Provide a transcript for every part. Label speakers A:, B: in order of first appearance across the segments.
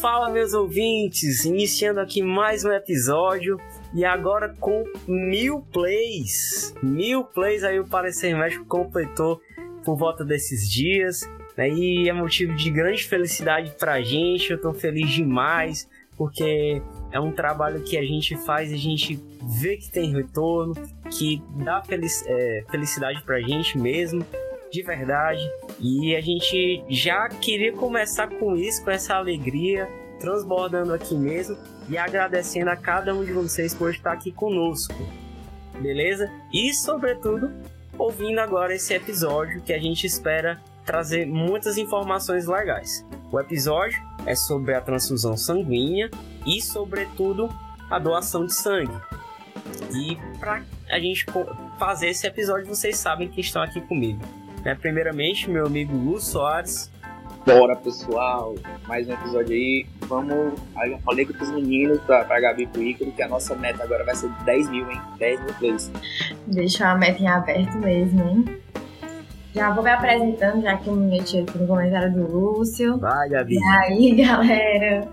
A: Fala, meus ouvintes! Iniciando aqui mais um episódio e agora com mil plays. Mil plays aí o Parecer Médico completou por volta desses dias. Né? E é motivo de grande felicidade pra gente. Eu tô feliz demais porque é um trabalho que a gente faz e a gente vê que tem retorno, que dá é, felicidade pra gente mesmo, de verdade. E a gente já queria começar com isso, com essa alegria, transbordando aqui mesmo e agradecendo a cada um de vocês por estar aqui conosco, beleza? E, sobretudo, ouvindo agora esse episódio que a gente espera trazer muitas informações legais. O episódio é sobre a transfusão sanguínea e, sobretudo, a doação de sangue. E para a gente fazer esse episódio, vocês sabem que estão aqui comigo. Né? Primeiramente, meu amigo Lu Soares.
B: Bora, pessoal! Mais um episódio aí. Vamos. Aí eu falei com os meninos, pra, pra Gabi e pro Ícaro, que a nossa meta agora vai ser 10 mil, hein? 10 mil plays.
C: Deixa a meta em aberto mesmo, hein? Já vou me apresentando, já que eu me meti aqui no comentário do Lúcio.
A: Vai, Gabi.
C: E aí, galera?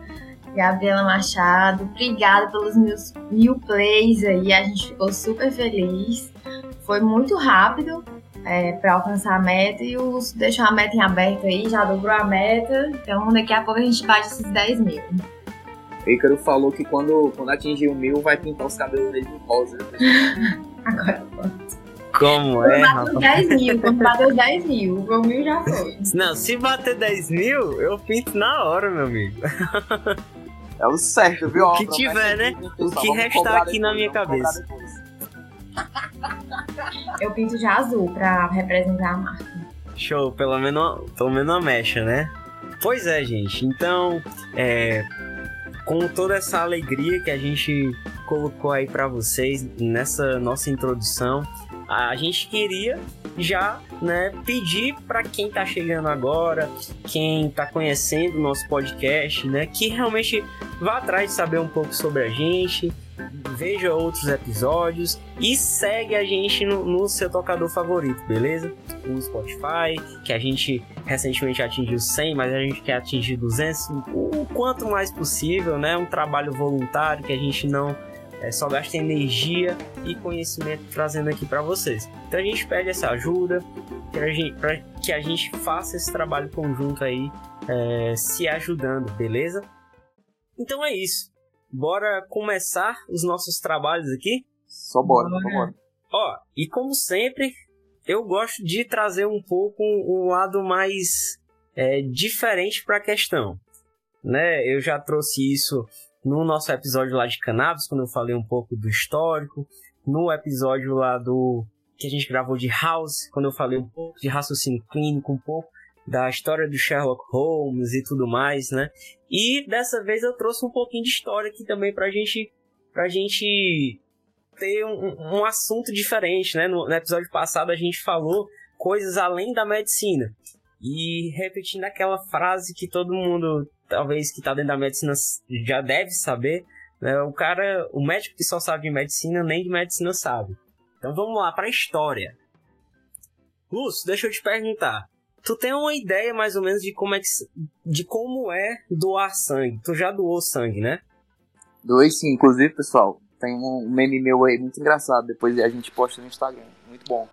C: Gabriela Machado, obrigada pelos meus mil plays aí, a gente ficou super feliz. Foi muito rápido é, para alcançar a meta e o Lúcio deixou a meta em aberto aí, já dobrou a meta, então daqui a pouco a gente bate esses 10 mil.
B: O Ícaro falou que quando, quando atingir o mil vai pintar os cabelos dele de rosa.
C: Agora pronto.
A: Como é,
C: rapaz? 10 mil, quando bateu 10 mil, o mil já foi.
A: Não, se bater 10 mil, eu pinto na hora, meu amigo.
B: É o certo, viu?
A: O que tiver, né? O que restar aqui na minha cabeça.
C: Eu pinto de azul pra representar a marca.
A: Show, pelo menos, pelo menos uma mecha, né? Pois é, gente. Então, é, com toda essa alegria que a gente colocou aí para vocês nessa nossa introdução, a gente queria já né, pedir para quem está chegando agora, quem está conhecendo o nosso podcast, né, que realmente vá atrás de saber um pouco sobre a gente, veja outros episódios e segue a gente no, no, seu tocador favorito, beleza? O Spotify, que a gente recentemente atingiu 100, mas a gente quer atingir 200, o quanto mais possível, né? Um trabalho voluntário que a gente não é, só gasta energia e conhecimento trazendo aqui para vocês. Então a gente pede essa ajuda para que a gente faça esse trabalho conjunto aí, é, se ajudando, beleza? Então é isso. Bora começar os nossos trabalhos aqui?
B: Só bora, bora. só bora.
A: Ó, e como sempre, eu gosto de trazer um pouco um, um lado mais é, diferente para a questão. Né? Eu já trouxe isso no nosso episódio lá de cannabis, quando eu falei um pouco do histórico, no episódio lá do que a gente gravou de House, quando eu falei um pouco de raciocínio clínico, um pouco da história do Sherlock Holmes e tudo mais, né? E dessa vez eu trouxe um pouquinho de história aqui também pra gente, pra gente ter um, um assunto diferente, né? No, no episódio passado a gente falou coisas além da medicina. E repetindo aquela frase que todo mundo talvez que está dentro da medicina já deve saber, né? O cara, o médico que só sabe de medicina, nem de medicina sabe. Então vamos lá para a história. Lúcio, deixa eu te perguntar. Tu tem uma ideia mais ou menos de como é que, de como é doar sangue? Tu já doou sangue, né?
B: Doei sim, inclusive, pessoal, tem um meme meu aí muito engraçado, depois a gente posta no Instagram. Muito bom.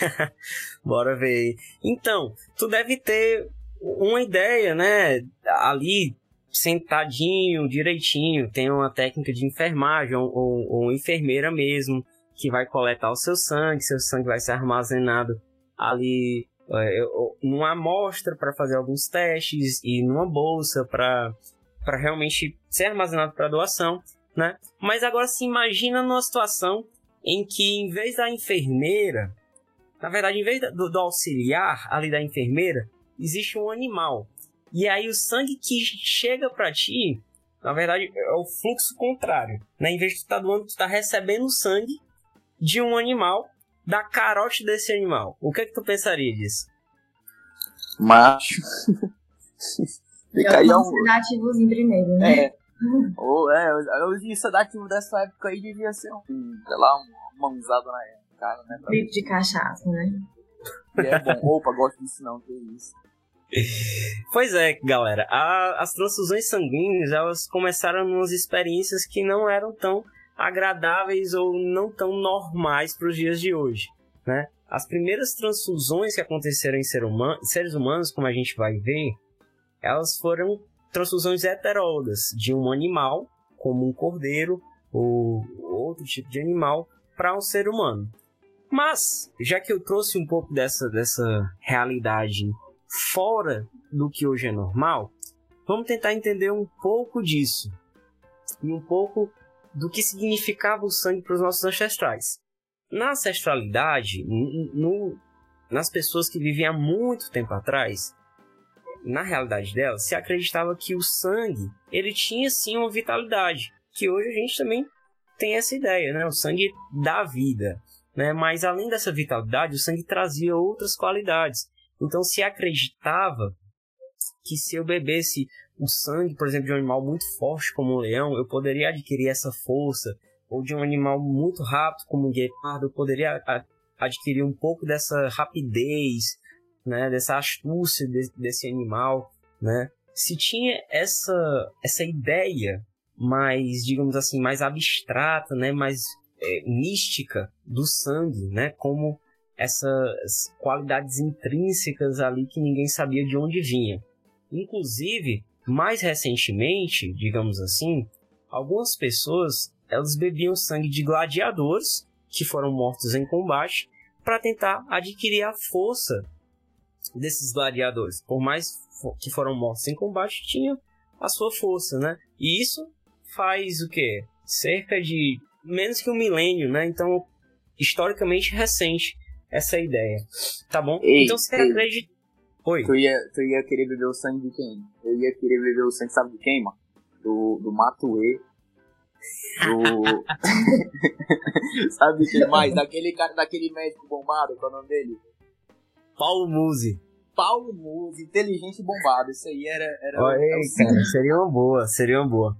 A: Bora ver. Então, tu deve ter uma ideia, né? Ali sentadinho, direitinho, tem uma técnica de enfermagem ou, ou, ou enfermeira mesmo que vai coletar o seu sangue, seu sangue vai ser armazenado ali numa amostra para fazer alguns testes e numa bolsa para para realmente ser armazenado para doação, né? Mas agora se imagina numa situação em que em vez da enfermeira, na verdade, em vez do, do auxiliar ali da enfermeira, existe um animal. E aí o sangue que chega para ti, na verdade, é o fluxo contrário. Né? Em vez de tu tá doando, tu está recebendo sangue de um animal, da carote desse animal. O que é que tu pensaria disso?
B: Macho.
C: Fica aí um... sedativos em primeiro, né?
B: É. Ou, é, o sedativo dessa época aí devia ser um, sei lá, uma mãozada na cara, né?
C: Tipo de cachaça, né?
B: E é bom. Opa, gosto disso não, que isso.
A: Pois é, galera. A, as transfusões sanguíneas elas começaram umas experiências que não eram tão agradáveis ou não tão normais para os dias de hoje, né? As primeiras transfusões que aconteceram em ser humano, seres humanos, como a gente vai ver, elas foram transfusões heterólogas de um animal, como um cordeiro ou outro tipo de animal, para um ser humano. Mas, já que eu trouxe um pouco dessa, dessa realidade fora do que hoje é normal, vamos tentar entender um pouco disso e um pouco do que significava o sangue para os nossos ancestrais. Na ancestralidade, no, nas pessoas que viviam há muito tempo atrás, na realidade delas, se acreditava que o sangue ele tinha sim uma vitalidade, que hoje a gente também tem essa ideia, né? O sangue dá vida, né? Mas além dessa vitalidade, o sangue trazia outras qualidades. Então se acreditava que se eu bebesse o sangue, por exemplo, de um animal muito forte como um leão, eu poderia adquirir essa força, ou de um animal muito rápido como um guepardo, eu poderia adquirir um pouco dessa rapidez, né, dessa astúcia de, desse animal, né? Se tinha essa essa ideia mais, digamos assim, mais abstrata, né, mais é, mística do sangue, né, como essas qualidades intrínsecas ali que ninguém sabia de onde vinha. Inclusive, mais recentemente, digamos assim, algumas pessoas elas bebiam sangue de gladiadores que foram mortos em combate para tentar adquirir a força desses gladiadores. Por mais que foram mortos em combate, tinham a sua força, né? E isso faz o quê? Cerca de menos que um milênio, né? Então, historicamente recente essa ideia. Tá bom?
B: Ei,
A: então você acredita. Oi.
B: Tu ia, tu ia querer beber o sangue de quem? Eu ia querer beber o sangue, sabe de quem, mano? Do, do Matuê. Do. sabe de quem mais? Daquele cara, daquele médico bombado, qual é o nome dele?
A: Paulo Musi.
B: Paulo Musi, inteligente e bombado. Isso aí era. era
A: Olha
B: era o
A: aí, cara, seria uma boa, seria uma boa.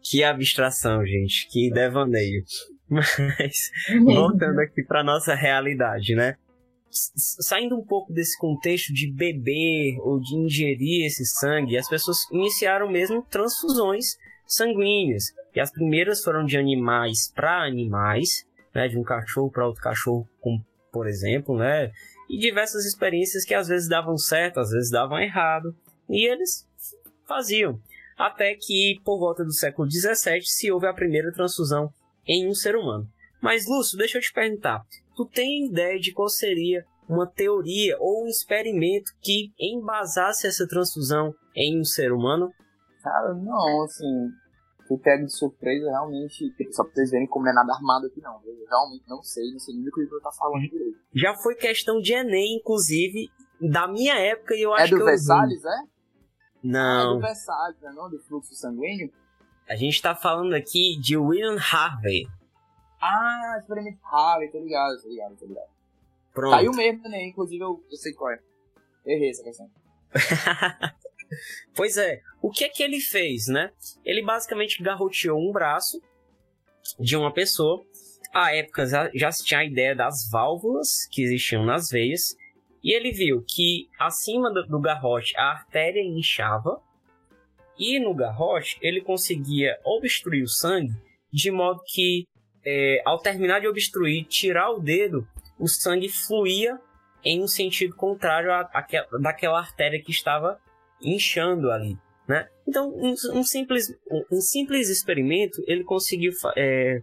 A: Que abstração, gente, que devaneio. Mas, voltando aqui para nossa realidade, né? Saindo um pouco desse contexto de beber ou de ingerir esse sangue, as pessoas iniciaram mesmo transfusões sanguíneas. E as primeiras foram de animais para animais, né? De um cachorro para outro cachorro, por exemplo, né? E diversas experiências que às vezes davam certo, às vezes davam errado. E eles faziam. Até que, por volta do século XVII, se houve a primeira transfusão em um ser humano. Mas, Lúcio, deixa eu te perguntar. Tu tem ideia de qual seria uma teoria ou um experimento que embasasse essa transfusão em um ser humano?
B: Cara, não, assim. Fui pego de surpresa, realmente. Só pra vocês verem como não é nada armado aqui, não. Eu realmente não sei, não sei nem do que o Igor tá falando direito.
A: Já foi questão de Enem, inclusive, da minha época, e eu
B: É
A: acho
B: do
A: que eu vi.
B: Versalhes, é? É do
A: Não,
B: Versalhes, né? Não, do fluxo sanguíneo?
A: a gente tá falando aqui de William Harvey.
B: Ah, experimento Harvey, tô ligado, tô ligado, tô ligado.
A: Pronto.
B: Caiu mesmo, né? Inclusive eu, eu sei qual é. Errei essa questão.
A: Pois é, o que é que ele fez, né? Ele basicamente garroteou um braço de uma pessoa. À época já, já se tinha a ideia das válvulas que existiam nas veias. E ele viu que acima do, do garrote a artéria inchava. E no garrote ele conseguia obstruir o sangue de modo que, é, ao terminar de obstruir, tirar o dedo, o sangue fluía em um sentido contrário à, àquela- daquela artéria que estava inchando ali, né? Então, um, um simples, um, simples experimento, ele conseguiu é,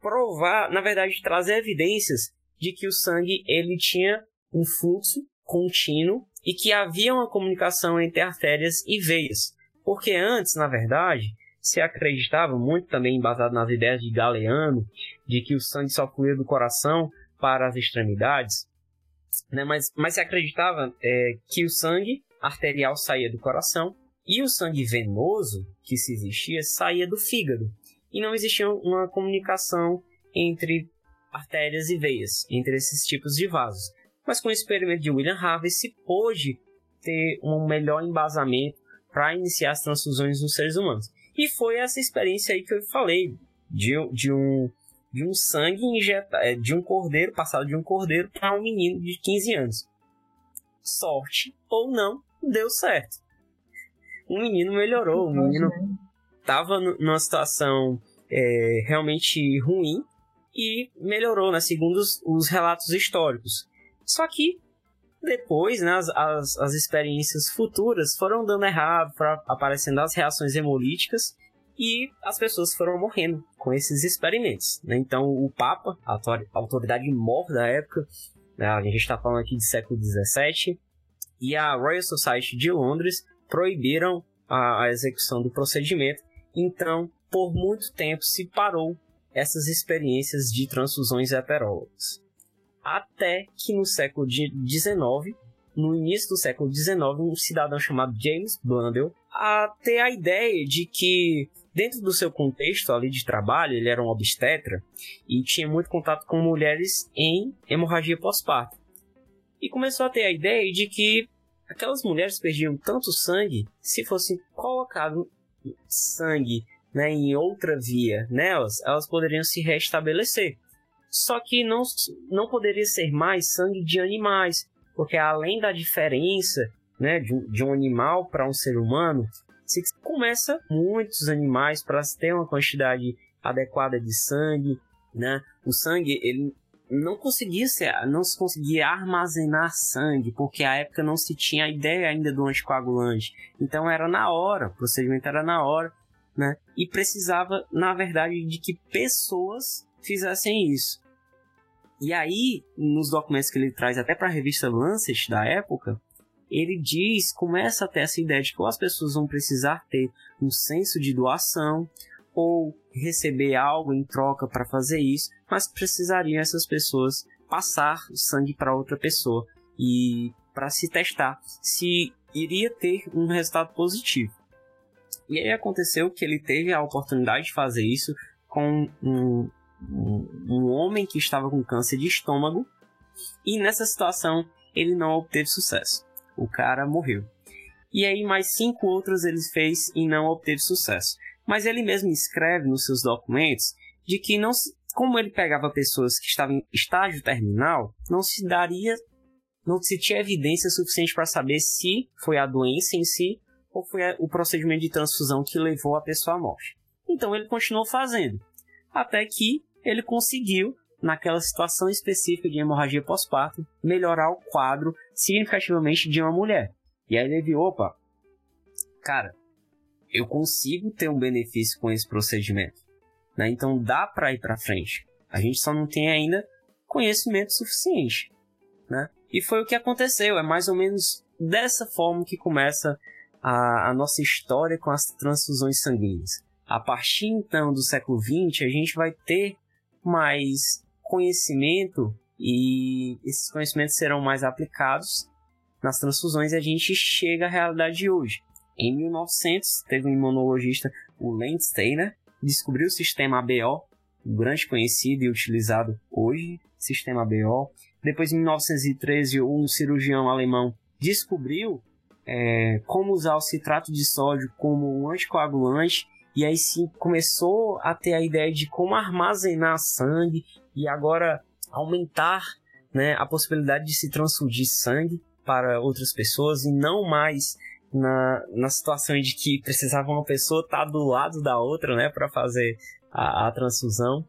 A: provar, na verdade, trazer evidências de que o sangue ele tinha um fluxo contínuo e que havia uma comunicação entre artérias e veias. Porque antes, na verdade, se acreditava muito também baseado nas ideias de Galeano, de que o sangue só fluía do coração para as extremidades, né? mas, mas se acreditava é, que o sangue arterial saía do coração e o sangue venoso que se existia saía do fígado. E não existia uma comunicação entre artérias e veias, entre esses tipos de vasos. Mas com o experimento de William Harvey se pôde ter um melhor embasamento para iniciar as transfusões nos seres humanos. E foi essa experiência aí que eu falei, de, de um de um sangue injetado, de um cordeiro, passado de um cordeiro para um menino de 15 anos. sorte ou não, deu certo. O menino melhorou, o menino estava numa situação é, realmente ruim e melhorou, né, segundo os, os, relatos históricos. Só que depois, né, as, as, as experiências futuras foram dando errado, aparecendo as reações hemolíticas e as pessoas foram morrendo com esses experimentos. Né? Então, o Papa, a autoridade mor da época, né, a gente está falando aqui de século XVII, e a Royal Society de Londres proibiram a, a execução do procedimento. Então, por muito tempo se parou essas experiências de transfusões heterólogas. Até que no século XIX, no início do século XIX, um cidadão chamado James Blundell a ter a ideia de que dentro do seu contexto ali de trabalho, ele era um obstetra e tinha muito contato com mulheres em hemorragia pós-parto. E começou a ter a ideia de que aquelas mulheres perdiam tanto sangue, se fosse colocado sangue né, em outra via nelas, elas poderiam se restabelecer. Só que não, não poderia ser mais sangue de animais, porque além da diferença né, de, de um animal para um ser humano, se começa muitos animais para ter uma quantidade adequada de sangue, né? O sangue ele não conseguia ser, não se conseguia armazenar sangue, porque a época não se tinha ideia ainda do anticoagulante. Então era na hora, o procedimento era na hora, né? E precisava, na verdade, de que pessoas fizessem isso. E aí, nos documentos que ele traz até para a revista Lancet da época, ele diz, começa a ter essa ideia de que as pessoas vão precisar ter um senso de doação ou receber algo em troca para fazer isso, mas precisariam essas pessoas passar o sangue para outra pessoa e para se testar se iria ter um resultado positivo. E aí aconteceu que ele teve a oportunidade de fazer isso com um, um, homem que estava com câncer de estômago e nessa situação ele não obteve sucesso o cara morreu. E aí mais cinco outros ele fez e não obteve sucesso. Mas ele mesmo escreve nos seus documentos de que não como ele pegava pessoas que estavam em estágio terminal, não se daria, não se tinha evidência suficiente para saber se foi a doença em si ou foi o procedimento de transfusão que levou a pessoa à morte. Então ele continuou fazendo, até que ele conseguiu naquela situação específica de hemorragia pós-parto, melhorar o quadro significativamente de uma mulher. E aí ele viu, opa, cara, eu consigo ter um benefício com esse procedimento. Né? Então dá para ir para frente. A gente só não tem ainda conhecimento suficiente. Né? E foi o que aconteceu. É mais ou menos dessa forma que começa a, a nossa história com as transfusões sanguíneas. A partir então do século XX, a gente vai ter mais conhecimento e esses conhecimentos serão mais aplicados nas transfusões e a gente chega à realidade de hoje. Em 1900, teve um imunologista, o Lance Steiner, descobriu o sistema ABO, um grande conhecido e utilizado hoje, sistema ABO. Depois, em 1913, um cirurgião alemão descobriu é, como usar o citrato de sódio como um anticoagulante e aí sim começou a ter a ideia de como armazenar sangue e agora aumentar né, a possibilidade de se transfundir sangue para outras pessoas e não mais na, na situação de que precisava uma pessoa estar do lado da outra né, para fazer a, a transfusão.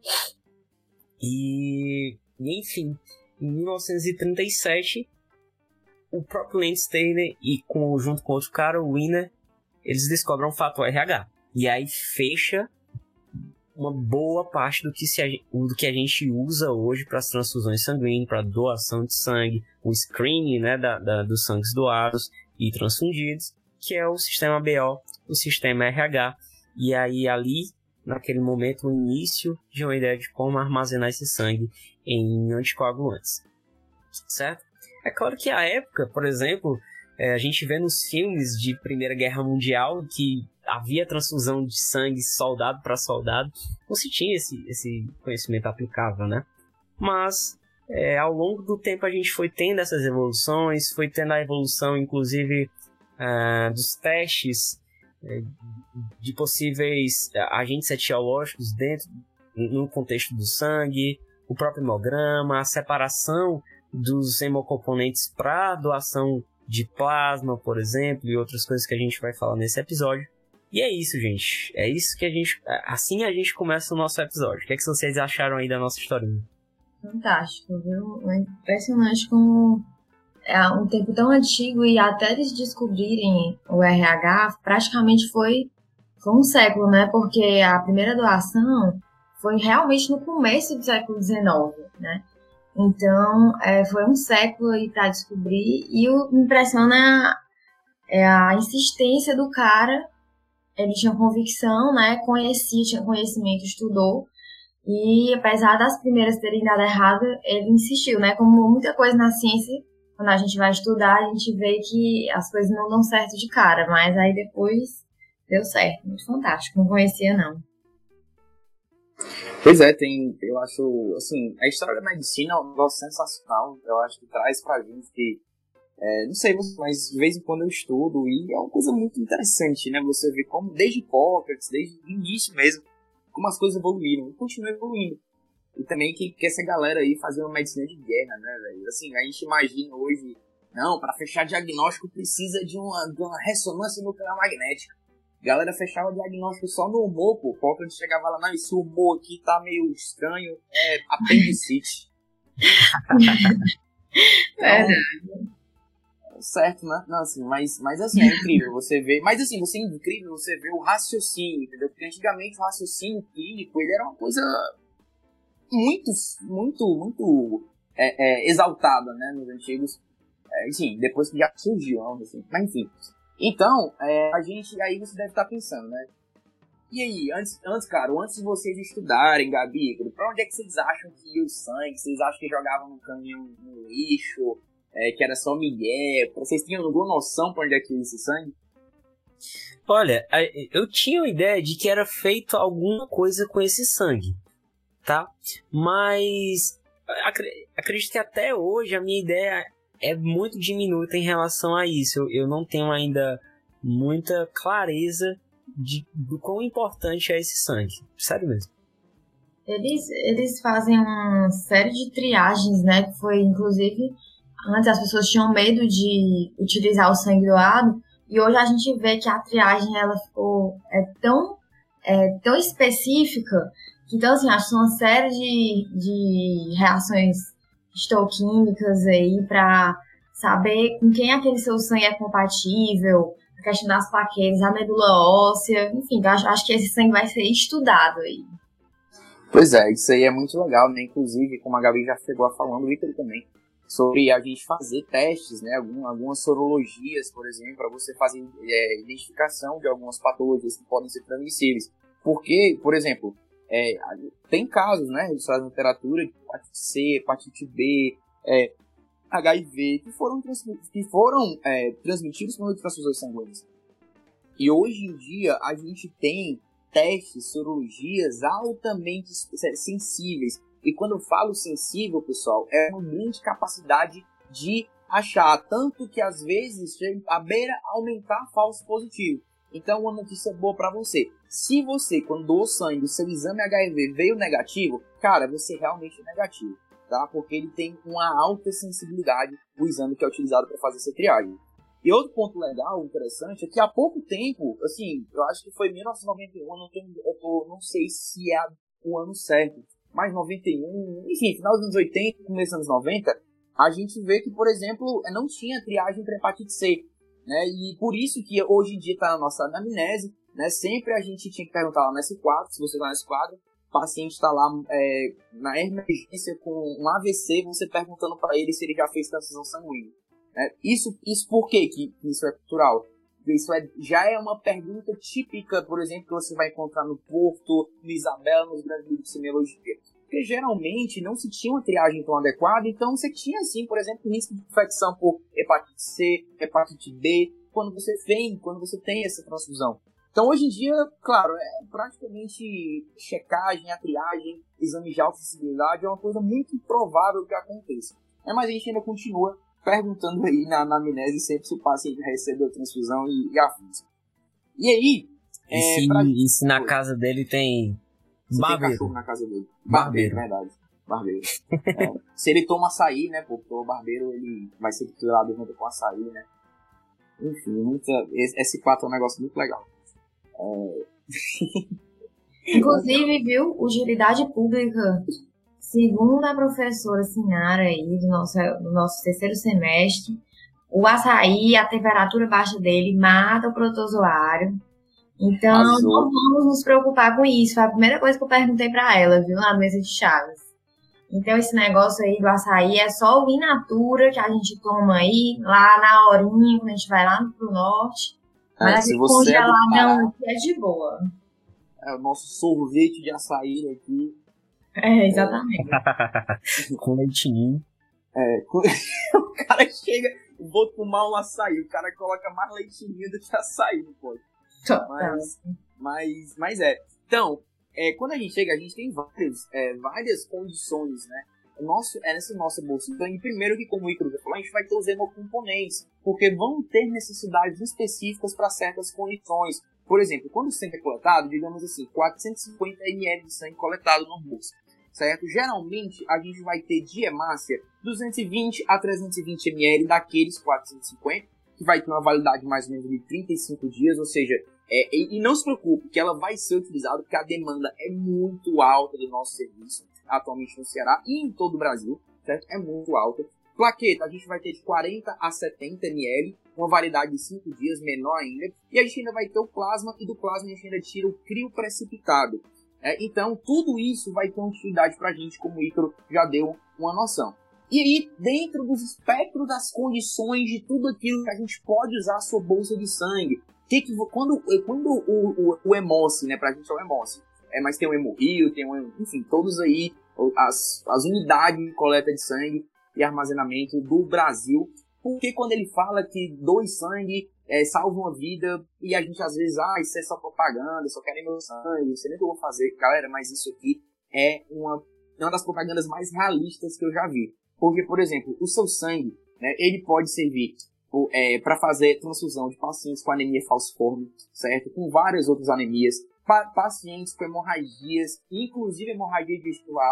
A: E, enfim, em 1937, o próprio Lance Steiner e com, junto com outro cara, o Wiener, eles descobrem o fator RH. E aí fecha uma boa parte do que, se, do que a gente usa hoje para as transfusões sanguíneas, para doação de sangue, o screening né, da, da, dos sangues doados e transfundidos, que é o sistema BO, o sistema RH. E aí ali, naquele momento, o início de uma ideia de como armazenar esse sangue em anticoagulantes. Certo? É claro que a época, por exemplo, é, a gente vê nos filmes de Primeira Guerra Mundial que havia transfusão de sangue soldado para soldado, não se tinha esse, esse conhecimento aplicável, né? Mas é, ao longo do tempo a gente foi tendo essas evoluções, foi tendo a evolução, inclusive, uh, dos testes uh, de possíveis agentes etiológicos dentro no contexto do sangue, o próprio hemograma, a separação dos hemocomponentes para doação de plasma, por exemplo, e outras coisas que a gente vai falar nesse episódio. E é isso, gente. É isso que a gente. Assim a gente começa o nosso episódio. O que, é que vocês acharam aí da nossa historinha?
C: Fantástico, viu? É impressionante como é um tempo tão antigo e até eles descobrirem o RH, praticamente foi, foi um século, né? Porque a primeira doação foi realmente no começo do século XIX, né? Então, é, foi um século aí para descobrir e o me impressiona é a insistência do cara. Ele tinha convicção, né? Conhecia, tinha conhecimento, estudou. E apesar das primeiras terem dado errado, ele insistiu, né? Como muita coisa na ciência, quando a gente vai estudar, a gente vê que as coisas não dão certo de cara, mas aí depois deu certo. Muito fantástico. Não conhecia, não.
B: Pois é, tem, eu acho, assim, a história da medicina é um negócio sensacional. Eu acho que traz pra gente que, é, não sei, mas de vez em quando eu estudo e é uma coisa muito interessante, né? Você vê como, desde Hipócrates, desde o início mesmo, como as coisas evoluíram e continuam evoluindo. E também que, que essa galera aí fazer uma medicina de guerra, né, velho? Assim, a gente imagina hoje, não, para fechar diagnóstico precisa de uma, de uma ressonância nuclear magnética galera fechava o diagnóstico só no humor, pô. Popper chegava lá, não, esse humor aqui tá meio estranho, é apendicite.
C: é.
B: certo, né? Não, assim, mas, mas assim, é incrível você ver. Mas assim, você é incrível você ver o raciocínio, entendeu? Porque antigamente o raciocínio clínico, ele era uma coisa muito, muito, muito é, é, exaltada, né? Nos antigos. É, enfim, depois que já surgiu, assim. Mas enfim. Então, é, a gente, aí você deve estar pensando, né? E aí, antes, antes, cara, antes de vocês estudarem, Gabi, pra onde é que vocês acham que ia o sangue? Vocês acham que jogavam no caminhão no lixo? É, que era só migué? Vocês tinham alguma noção pra onde é que ia esse sangue?
A: Olha, eu tinha a ideia de que era feito alguma coisa com esse sangue, tá? Mas acredito que até hoje a minha ideia é muito diminuta em relação a isso. Eu, eu não tenho ainda muita clareza de, do quão importante é esse sangue. Sério mesmo.
C: Eles, eles fazem uma série de triagens, né? Que foi, inclusive, antes as pessoas tinham medo de utilizar o sangue doado. E hoje a gente vê que a triagem ela ficou é tão, é, tão específica então, assim, acho que uma série de, de reações histoquímicas aí para saber com quem aquele seu sangue é compatível, a questão das plaquetas, a medula óssea, enfim, acho, acho que esse sangue vai ser estudado aí.
B: Pois é, isso aí é muito legal, né? Inclusive, como a Gabi já chegou a falando, o Victor também, sobre a gente fazer testes, né? Algum, algumas sorologias, por exemplo, para você fazer é, identificação de algumas patologias que podem ser transmissíveis. Porque, por exemplo, é, tem casos, né, registrados na literatura de hepatite C, hepatite B, é, HIV, que foram, que foram é, transmitidos por transfusões sanguíneas. E hoje em dia a gente tem testes, sorologias altamente sensíveis. E quando eu falo sensível, pessoal, é uma grande capacidade de achar. Tanto que às vezes chega a beira aumentar falso positivo. Então, uma notícia boa para você. Se você, quando doou sangue, o seu exame HIV veio negativo, cara, você realmente é negativo, tá? Porque ele tem uma alta sensibilidade, o exame que é utilizado para fazer essa triagem. E outro ponto legal, interessante, é que há pouco tempo, assim, eu acho que foi 1991, não, tenho, eu tô, não sei se é o ano certo, mas 91, enfim, final dos anos 80, começo dos anos 90, a gente vê que, por exemplo, não tinha triagem para hepatite C. Né? E por isso que hoje em dia está na nossa anamnese, né? Sempre a gente tinha que perguntar lá no S4, se você está no S4, o paciente está lá é, na emergência com um AVC, você perguntando para ele se ele já fez transfusão sanguínea. Né? Isso, isso por quê que isso é cultural? Isso é, já é uma pergunta típica, por exemplo, que você vai encontrar no Porto, no Isabela, nos grandes livros de semiologia porque geralmente não se tinha uma triagem tão adequada, então você tinha, assim, por exemplo, risco de infecção por hepatite C, hepatite B, quando você vem, quando você tem essa transfusão. Então, hoje em dia, claro, é praticamente checagem, a triagem, exame de alta sensibilidade é uma coisa muito improvável que aconteça. É, mas a gente ainda continua perguntando aí na anamnese sempre se o paciente recebeu a transfusão e, e afins. E aí...
A: E, é, se, pra... e se na casa dele tem
B: você barbeiro. tem cachorro na casa dele. Barbeiro, barbeiro verdade. Barbeiro. É, se ele toma açaí, né, pô, porque o barbeiro ele vai ser titulado junto com açaí, né? Enfim, muita, esse 4 é um negócio muito legal.
C: Inclusive, viu, utilidade pública, segundo a professora Sinara aí do nosso, do nosso terceiro semestre, o açaí, a temperatura baixa dele mata o protozoário. Então, Azul. não vamos nos preocupar com isso. Foi a primeira coisa que eu perguntei para ela, viu, na mesa de chaves. Então, esse negócio aí do açaí é só o in natura que a gente toma aí, lá na horinha, quando a gente vai lá pro norte. É, Mas se você congeladão é, é de boa.
B: É o nosso sorvete de açaí aqui.
C: É, exatamente.
A: com leitinho.
B: É, com... o cara chega, vou tomar um açaí, o cara coloca mais leitinho do que açaí, não pode. Mas, mas, mas é. Então, é, quando a gente chega, a gente tem várias, é, várias condições, né? Nosso, é nessa nossa bolsa. Então, primeiro que, como o Icaro falou, a gente vai ter os hemocomponentes, porque vão ter necessidades específicas para certas condições. Por exemplo, quando o sangue é coletado, digamos assim, 450 ml de sangue coletado no bolso, certo? Geralmente, a gente vai ter de hemácia 220 a 320 ml daqueles 450, que vai ter uma validade mais ou menos de 35 dias, ou seja, é, e, não se preocupe, que ela vai ser utilizada porque a demanda é muito alta do nosso serviço, atualmente no Ceará e em todo o Brasil, certo? É muito alta. Plaqueta, a gente vai ter de 40 a 70 ml, uma variedade de 5 dias, menor ainda. E a gente ainda vai ter o plasma, e do plasma a gente ainda tira o crio precipitado. É, então, tudo isso vai ter uma utilidade para a gente, como o Ícaro já deu uma noção. E aí, dentro dos espectros das condições de tudo aquilo que a gente pode usar a sua bolsa de sangue, que que, quando, quando o, o, o Emoce, né, gente é o Emoce, é, mas tem o Hemorrio, tem o, enfim, todos aí, as, as unidades de coleta de sangue e armazenamento do Brasil, porque quando ele fala que dois sangue é, salva uma vida, e a gente às vezes, ah, isso é só propaganda, só querem meu sangue, não sei nem o que eu vou fazer, galera, mas isso aqui é uma, uma das propagandas mais realistas que eu já vi. Porque, por exemplo, o seu sangue, né, ele pode servir é, para fazer transfusão de pacientes com anemia falciforme, certo? Com várias outras anemias, pa pacientes com hemorragias, inclusive hemorragia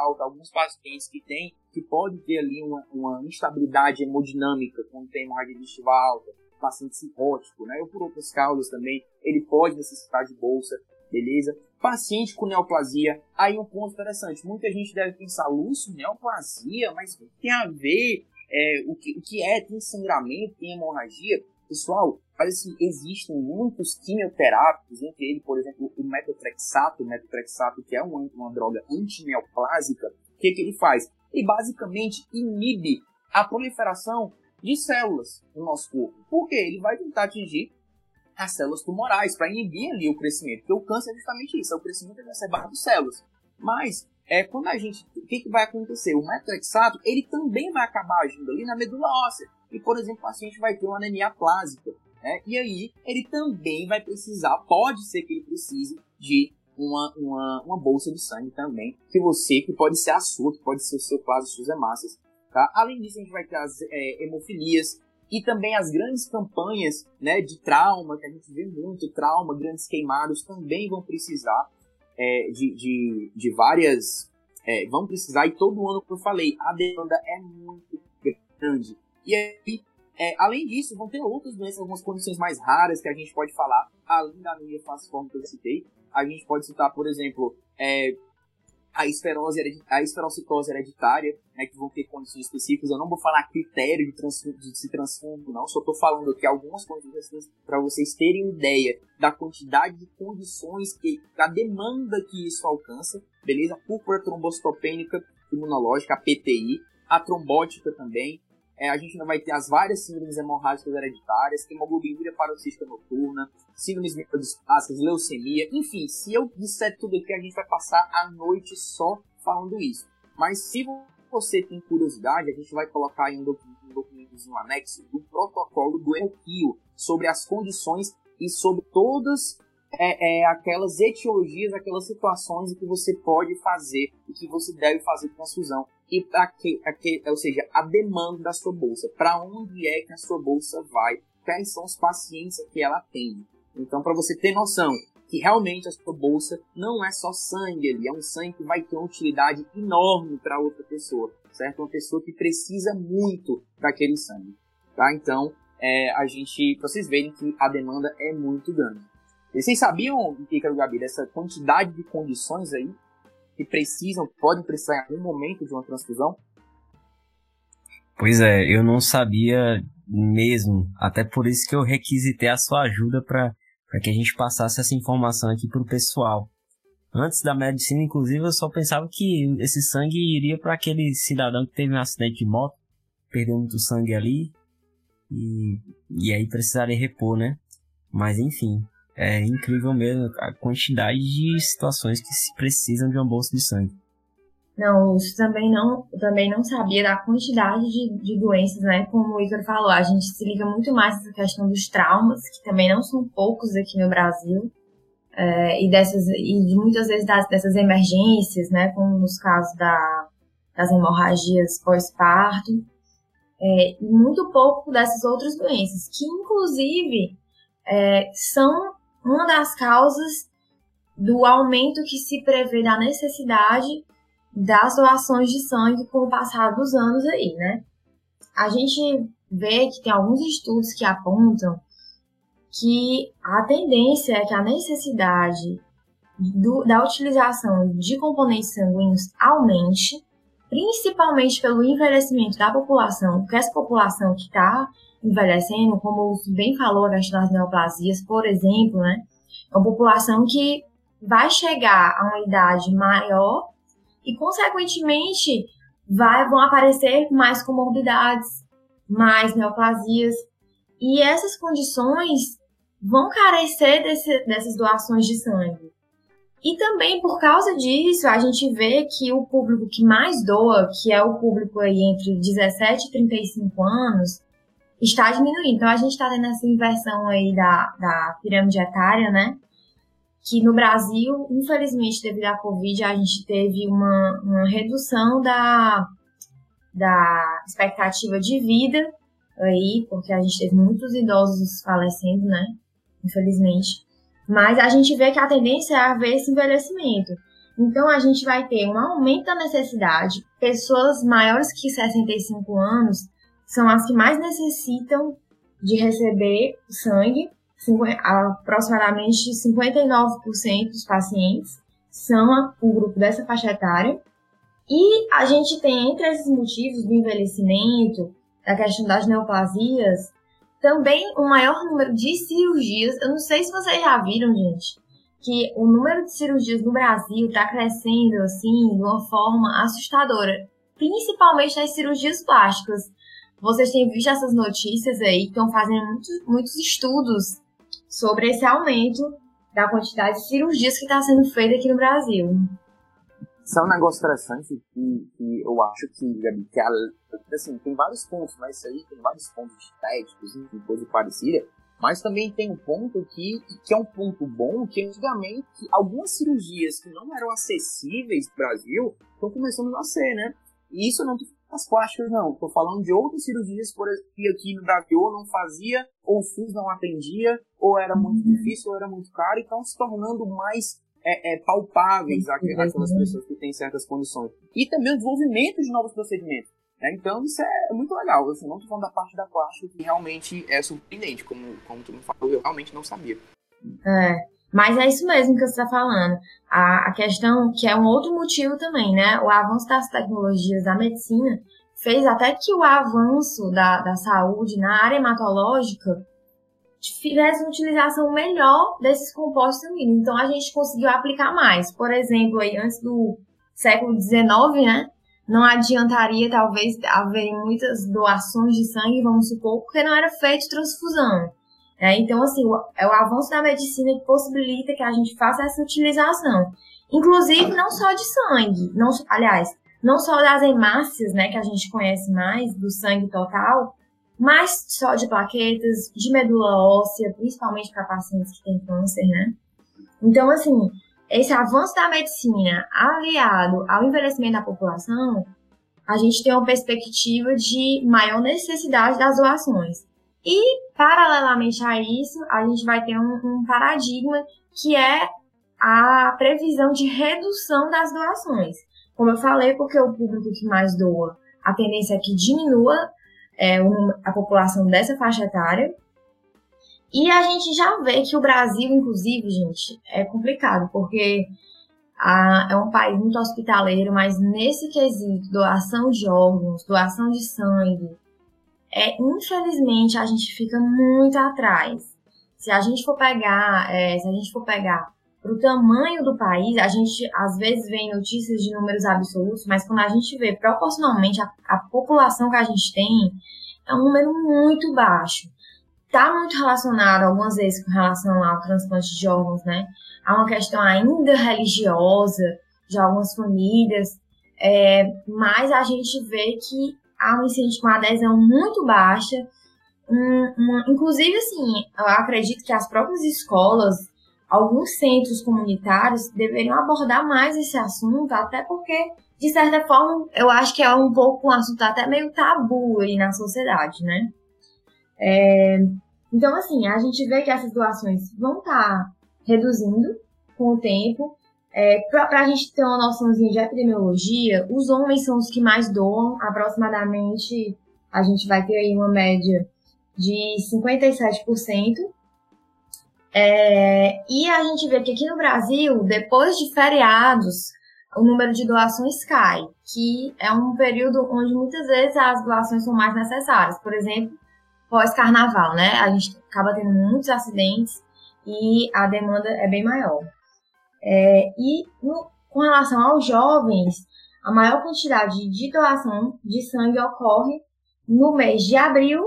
B: alta, alguns pacientes que têm, que podem ter ali uma, uma instabilidade hemodinâmica quando tem hemorragia digestiva alta, paciente cirrótico, né? Ou por outras causas também, ele pode necessitar de bolsa, beleza? Paciente com neoplasia, aí um ponto interessante, muita gente deve pensar, Lúcio, neoplasia, mas o que tem a ver é, o, que, o que é tem sangramento, tem hemorragia, pessoal, parece que existem muitos quimioterápicos, entre eles, por exemplo, o metotrexato, o metotrexato que é uma, uma droga antineoplásica, o que, que ele faz? Ele basicamente inibe a proliferação de células no nosso corpo. Por quê? Ele vai tentar atingir as células tumorais para inibir ali o crescimento, porque o câncer é justamente isso, é o crescimento exacerbado de células. Mas é, quando a gente. O que, que vai acontecer? O metotrexato ele também vai acabar agindo ali na medula óssea. E, por exemplo, o paciente vai ter uma anemia plásica. Né? E aí, ele também vai precisar, pode ser que ele precise de uma, uma, uma bolsa de sangue também, que você, que pode ser a sua, que pode ser o seu plasma, suas hemácias. Tá? Além disso, a gente vai ter as é, hemofilias e também as grandes campanhas né, de trauma, que a gente vê muito, trauma, grandes queimados, também vão precisar é, de, de, de, várias. É, vão precisar, e todo ano, como eu falei, a demanda é muito grande. E aí, é, além disso, vão ter outras doenças, algumas condições mais raras que a gente pode falar, além da anemia falciforme que eu citei. A gente pode citar, por exemplo, é, a, esferose, a esferocitose hereditária, né, que vão ter condições específicas. Eu não vou falar critério de, de se transfundo, não, só estou falando aqui algumas condições para vocês terem ideia da quantidade de condições, que, da demanda que isso alcança, beleza? Púrpura trombocitopênica imunológica, a PTI, a trombótica também, é, a gente ainda vai ter as várias síndromes hemorrágicas hereditárias, hemoglobinuria paroxística noturna, síndromes microdispásicas, leucemia, enfim, se eu disser tudo aqui, a gente vai passar a noite só falando isso. Mas se você tem curiosidade, a gente vai colocar aí um documento, um documentozinho anexo do protocolo do EUQIO sobre as condições e sobre todas é, é, aquelas etiologias, aquelas situações em que você pode fazer e que você deve fazer transfusão e para que, ou seja, a demanda da sua bolsa, para onde é que a sua bolsa vai, quais são os pacientes que ela atende. Então, para você ter noção, que realmente a sua bolsa não é só sangue ali, é um sangue que vai ter uma utilidade enorme para outra pessoa, certo? Uma pessoa que precisa muito daquele sangue, tá? Então, é, a gente, vocês verem que a demanda é muito grande. E vocês sabiam, Ícaro Gabi, dessa quantidade de condições aí que precisam, podem precisar em algum momento de uma transfusão?
A: Pois é, eu não sabia mesmo. Até por isso que eu requisitei a sua ajuda para que a gente passasse essa informação aqui para o pessoal. Antes da medicina, inclusive, eu só pensava que esse sangue iria para aquele cidadão que teve um acidente de moto, perdeu muito sangue ali, e, e aí precisaria repor, né? Mas enfim, é incrível mesmo a quantidade de situações que se precisam de uma bolsa de sangue.
C: Não, isso também não, também não sabia da quantidade de, de doenças, né? Como o Igor falou, a gente se liga muito mais nessa questão dos traumas, que também não são poucos aqui no Brasil, é, e dessas e muitas vezes das, dessas emergências, né? Como nos casos da, das hemorragias pós-parto, é, e muito pouco dessas outras doenças, que inclusive é, são uma das causas do aumento que se prevê da necessidade das doações de sangue com o passar dos anos aí, né? A gente vê que tem alguns estudos que apontam que a tendência é que a necessidade do, da utilização de componentes sanguíneos aumente, principalmente pelo envelhecimento da população, porque essa população que está envelhecendo, como o bem falou, a questão das neoplasias, por exemplo, né? É uma população que vai chegar a uma idade maior e, consequentemente, vai, vão aparecer mais comorbidades, mais neoplasias, e essas condições vão carecer desse, dessas doações de sangue. E também por causa disso, a gente vê que o público que mais doa, que é o público aí entre 17 e 35 anos, está diminuindo. Então a gente está tendo essa inversão aí da, da pirâmide etária, né? que no Brasil, infelizmente, devido à Covid, a gente teve uma, uma redução da, da expectativa de vida aí, porque a gente teve muitos idosos falecendo, né? Infelizmente. Mas a gente vê que a tendência é haver esse envelhecimento. Então a gente vai ter um aumento da necessidade. Pessoas maiores que 65 anos são as que mais necessitam de receber sangue aproximadamente 59% dos pacientes são o grupo dessa faixa etária. E a gente tem entre esses motivos do envelhecimento, da questão das neoplasias, também um maior número de cirurgias. Eu não sei se vocês já viram, gente, que o número de cirurgias no Brasil está crescendo assim de uma forma assustadora, principalmente nas cirurgias plásticas. Vocês têm visto essas notícias aí que estão fazendo muitos, muitos estudos sobre esse aumento da quantidade de cirurgias que está sendo feita aqui no Brasil.
B: Isso é um negócio interessante que, que eu acho que, Gabi, que a, assim, tem vários pontos, mas isso aí tem vários pontos estéticos e coisa parecida, mas também tem um ponto que, que é um ponto bom, que antigamente algumas cirurgias que não eram acessíveis no Brasil estão começando a ser, né? E isso eu não tô as plásticas não, tô falando de outras cirurgias por que aqui no Brasil não fazia, ou o SUS não atendia, ou era muito uhum. difícil, ou era muito caro, e estão se tornando mais é, é, palpáveis aquelas pessoas que têm certas condições. E também o desenvolvimento de novos procedimentos. Né? Então isso é muito legal. Assim, não estou falando da parte da plástica que realmente é surpreendente, como, como tu me falou, eu realmente não sabia.
C: É. Mas é isso mesmo que você está falando. A, a questão, que é um outro motivo também, né? O avanço das tecnologias da medicina fez até que o avanço da, da saúde na área hematológica tivesse uma utilização melhor desses compostos sanguíneos. Então a gente conseguiu aplicar mais. Por exemplo, aí antes do século XIX, né? Não adiantaria talvez haver muitas doações de sangue, vamos supor, porque não era feito transfusão. É, então, assim, o, é o avanço da medicina que possibilita que a gente faça essa utilização. Inclusive, não só de sangue, não, aliás, não só das hemácias, né, que a gente conhece mais, do sangue total, mas só de plaquetas, de medula óssea, principalmente para pacientes que têm câncer, né? Então, assim, esse avanço da medicina aliado ao envelhecimento da população, a gente tem uma perspectiva de maior necessidade das doações. E, paralelamente a isso, a gente vai ter um, um paradigma que é a previsão de redução das doações. Como eu falei, porque o público que mais doa, a tendência é que diminua é, a população dessa faixa etária. E a gente já vê que o Brasil, inclusive, gente, é complicado, porque a, é um país muito hospitaleiro, mas nesse quesito, doação de órgãos, doação de sangue, é, infelizmente a gente fica muito atrás. Se a gente for pegar, é, se a gente for pegar para o tamanho do país, a gente às vezes vê notícias de números absolutos, mas quando a gente vê proporcionalmente a, a população que a gente tem, é um número muito baixo. Está muito relacionado, algumas vezes, com relação ao transplante de órgãos, né? Há uma questão ainda religiosa de algumas famílias, é, mas a gente vê que há um incentivo, uma adesão muito baixa. Um, uma, inclusive, assim, eu acredito que as próprias escolas alguns centros comunitários deveriam abordar mais esse assunto, até porque, de certa forma, eu acho que é um pouco um assunto até meio tabu aí na sociedade, né? É, então, assim, a gente vê que essas doações vão estar tá reduzindo com o tempo. É, Para a gente ter uma noçãozinha de epidemiologia, os homens são os que mais doam, aproximadamente a gente vai ter aí uma média de 57%, é, e a gente vê que aqui no Brasil, depois de feriados, o número de doações cai, que é um período onde muitas vezes as doações são mais necessárias. Por exemplo, pós-carnaval, né? A gente acaba tendo muitos acidentes e a demanda é bem maior. É, e no, com relação aos jovens, a maior quantidade de doação de sangue ocorre no mês de abril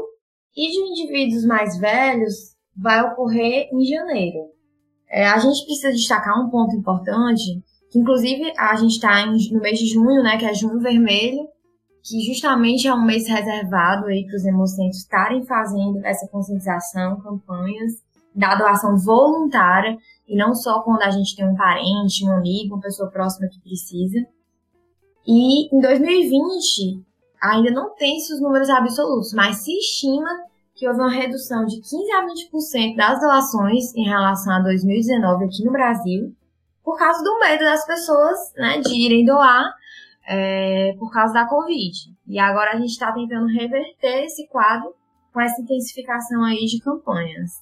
C: e de indivíduos mais velhos vai ocorrer em janeiro. É, a gente precisa destacar um ponto importante, que inclusive a gente está no mês de junho, né, que é junho vermelho, que justamente é um mês reservado aí para os hemocentros estarem fazendo essa conscientização, campanhas da doação voluntária, e não só quando a gente tem um parente, um amigo, uma pessoa próxima que precisa. E em 2020, ainda não tem-se os números absolutos, mas se estima que houve uma redução de 15 a 20% das doações em relação a 2019 aqui no Brasil, por causa do medo das pessoas né, de irem doar é, por causa da Covid. E agora a gente está tentando reverter esse quadro com essa intensificação aí de campanhas.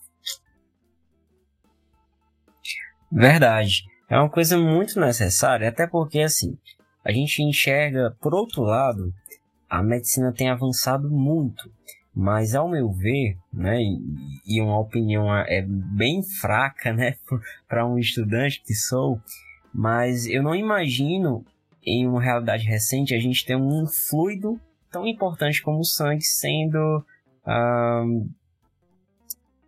A: Verdade. É uma coisa muito necessária, até porque assim, a gente enxerga, por outro lado, a medicina tem avançado muito. Mas ao meu ver, né, e, uma opinião é bem fraca, né, para um estudante que sou, mas eu não imagino em uma realidade recente a gente ter um fluido tão importante como o sangue sendo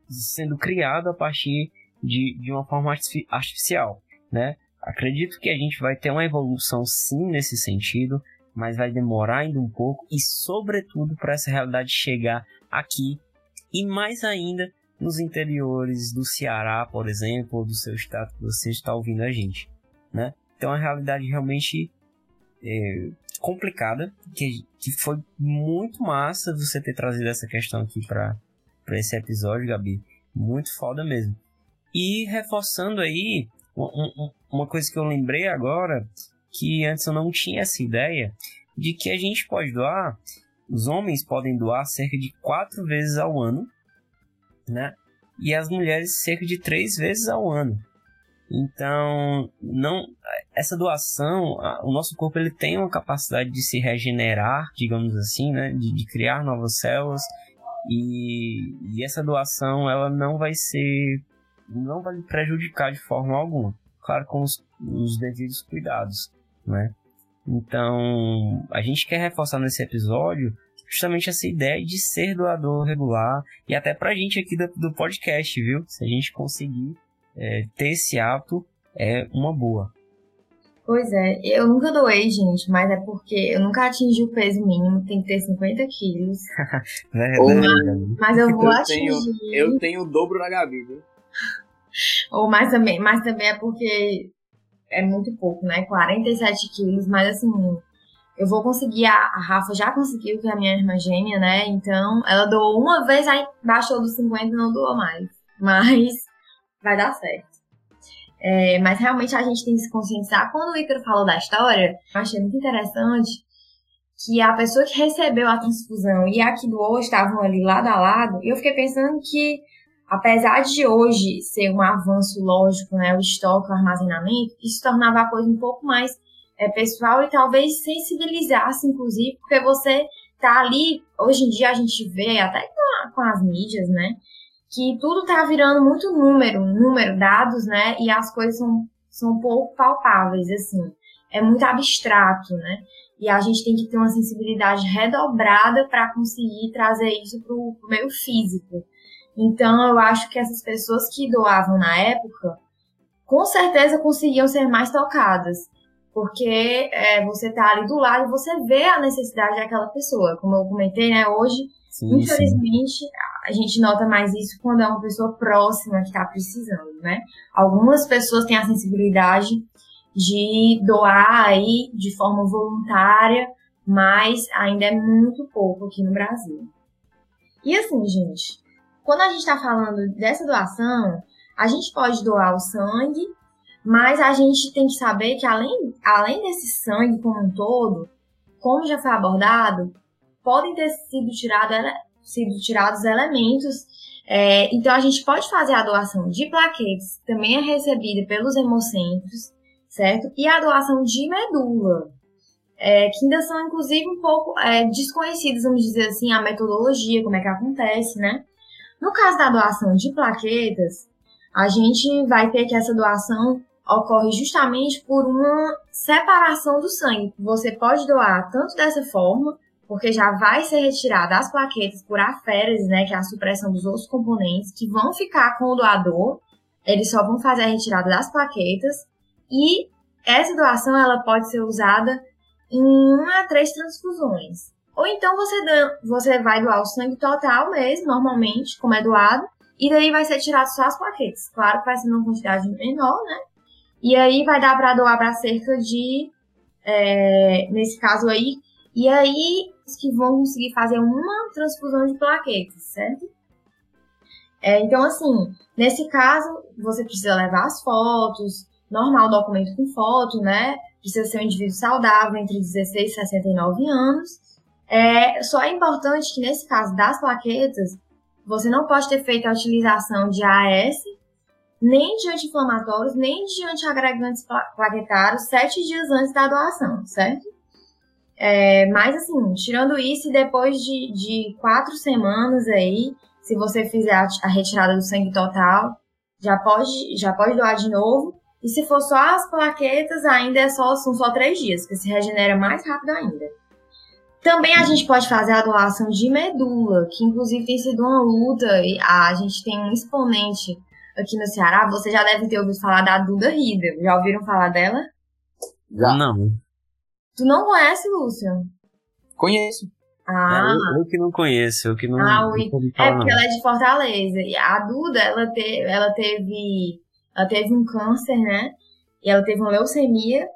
A: sendo criado a partir de, de uma forma artificial, né? Acredito que a gente vai ter uma evolução sim nesse sentido, mas vai demorar ainda um pouco e, sobretudo, para essa realidade chegar aqui e mais ainda nos interiores do Ceará, por exemplo, ou do seu estado que você está ouvindo a gente, né? Então, é uma realidade realmente é, complicada, que, que foi muito massa você ter trazido essa questão aqui para esse episódio, Gabi. Muito foda mesmo. E reforçando aí, uma, coisa que eu lembrei agora, que antes eu não tinha essa ideia de que a gente pode doar, os homens podem doar cerca de quatro vezes ao ano, né? E as mulheres cerca de três vezes ao ano. Então, não essa doação, o nosso corpo ele tem uma capacidade de se regenerar, digamos assim, né? De, de criar novas células e, e essa doação ela não vai ser, não vai prejudicar de forma alguma. Claro, com os, os devidos cuidados né? Então, a gente quer reforçar nesse episódio justamente essa ideia de ser doador regular e até pra gente aqui do, do podcast, viu? Se a gente conseguir é, ter esse hábito, é uma boa.
C: Pois é, eu nunca doei, gente, mas é porque eu nunca atingi o peso mínimo, tem que ter 50 quilos.
A: Verdade.
C: Mas eu vou
B: eu
C: atingir.
B: Tenho, eu tenho o dobro na Gabi, viu?
C: Ou mais também, mas também é porque é muito pouco, né? 47 quilos, mas assim, eu vou conseguir, a, a Rafa já conseguiu, que é a minha irmã gêmea, né? Então, ela doou uma vez, aí baixou dos 50 e não doou mais. Mas vai dar certo. É, mas realmente a gente tem que se conscientizar. Quando o Ícaro falou da história, eu achei muito interessante que a pessoa que recebeu a transfusão e a que doou estavam ali lado a lado. E eu fiquei pensando que, apesar de hoje ser um avanço lógico, né, o estoque, o armazenamento, isso tornava a coisa um pouco mais é, pessoal e talvez sensibilizasse, inclusive, porque você tá ali, hoje em dia a gente vê, até com, a, com as mídias, né, que tudo tá virando muito número, número, dados, né, e as coisas são, são um pouco palpáveis, assim, é muito abstrato, né, e a gente tem que ter uma sensibilidade redobrada para conseguir trazer isso para o meio físico. Então, eu acho que essas pessoas que doavam na época, com certeza conseguiam ser mais tocadas porque é, você tá ali do lado e você vê a necessidade daquela pessoa. Como eu comentei, né, hoje, sim, infelizmente, sim. a gente nota mais isso quando é uma pessoa próxima que está precisando, né? Algumas pessoas têm a sensibilidade de doar aí de forma voluntária, mas ainda é muito pouco aqui no Brasil. E assim, gente, quando a gente está falando dessa doação, a gente pode doar o sangue mas a gente tem que saber que além, além desse sangue como um todo, como já foi abordado, podem ter sido, tirado, sido tirados elementos. É, então a gente pode fazer a doação de plaquetes, que também é recebida pelos hemocentros, certo? E a doação de medula, é, que ainda são inclusive um pouco é, desconhecidas, vamos dizer assim, a metodologia, como é que acontece, né? No caso da doação de plaquetas, a gente vai ter que essa doação ocorre justamente por uma separação do sangue. Você pode doar tanto dessa forma, porque já vai ser retirada as plaquetas por aférese, né, que é a supressão dos outros componentes, que vão ficar com o doador. Eles só vão fazer a retirada das plaquetas e essa doação ela pode ser usada em uma a três transfusões. Ou então você, você vai doar o sangue total mesmo, normalmente, como é doado, e daí vai ser tirado só as plaquetas. Claro que vai ser numa quantidade menor, né? E aí vai dar para doar para cerca de, é, nesse caso aí, e aí os que vão conseguir fazer uma transfusão de plaquetas, certo? É, então, assim, nesse caso, você precisa levar as fotos, normal documento com foto, né? Precisa ser um indivíduo saudável entre 16 e 69 anos. É, só é importante que nesse caso das plaquetas, você não pode ter feito a utilização de AS nem de anti-inflamatórios, nem de antiagregantes plaquetários sete dias antes da doação, certo? É, mas assim, tirando isso, depois de, de quatro semanas aí, se você fizer a, a, retirada do sangue total, já pode, já pode doar de novo. E se for só as plaquetas, ainda é só, são só três dias, porque se regenera mais rápido ainda. Também a gente pode fazer a doação de medula, que inclusive tem sido uma luta. A gente tem um exponente aqui no Ceará, você já deve ter ouvido falar da Duda Riedel. Já ouviram falar dela?
A: Já. Não.
C: Tu não conhece, Lúcio?
B: Conheço.
C: Ah.
A: É, eu, eu, que não conheço, eu que não.
C: Ah, o... é porque ela é de Fortaleza. E a Duda, ela, te... ela teve. Ela teve um câncer, né? E ela teve uma leucemia.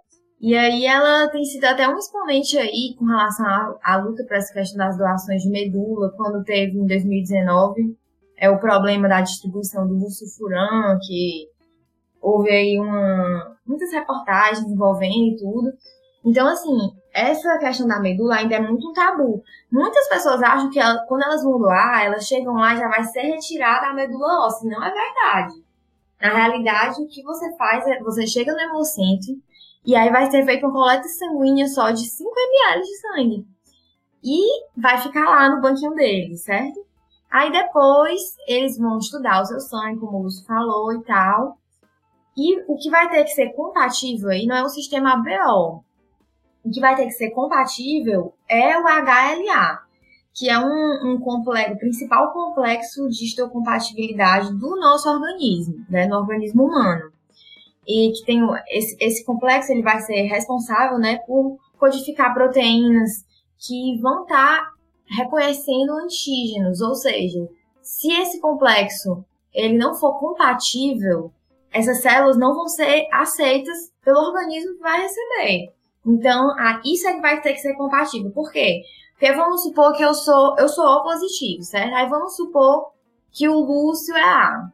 C: E aí ela tem sido até um exponente aí com relação à, luta para essa questão das doações de medula, quando teve em 2019 é o problema da distribuição do sulfuran, que houve aí uma, muitas reportagens envolvendo e tudo. Então, assim, essa questão da medula ainda é muito um tabu. Muitas pessoas acham que ela, quando elas vão doar, elas chegam lá e já vai ser retirada a medula óssea. Não é verdade. Na realidade, o que você faz é, você chega no hemocentro e aí vai ser feita uma coleta sanguínea só de 5 ml de sangue. E vai ficar lá no banquinho dele, certo? Aí depois eles vão estudar o seu sangue, como o Lúcio falou e tal. E o que vai ter que ser compatível aí não é o sistema ABO. O que vai ter que ser compatível é o HLA, que é um, um complexo, o principal complexo de histocompatibilidade do nosso organismo, né, no organismo humano. E que tem esse, esse complexo ele vai ser responsável né, por codificar proteínas que vão estar tá reconhecendo antígenos, ou seja, se esse complexo ele não for compatível, essas células não vão ser aceitas pelo organismo que vai receber. Então, isso é que vai ter que ser compatível. Por quê? Porque vamos supor que eu sou, eu sou O positivo, certo? Aí vamos supor que o Lúcio é A.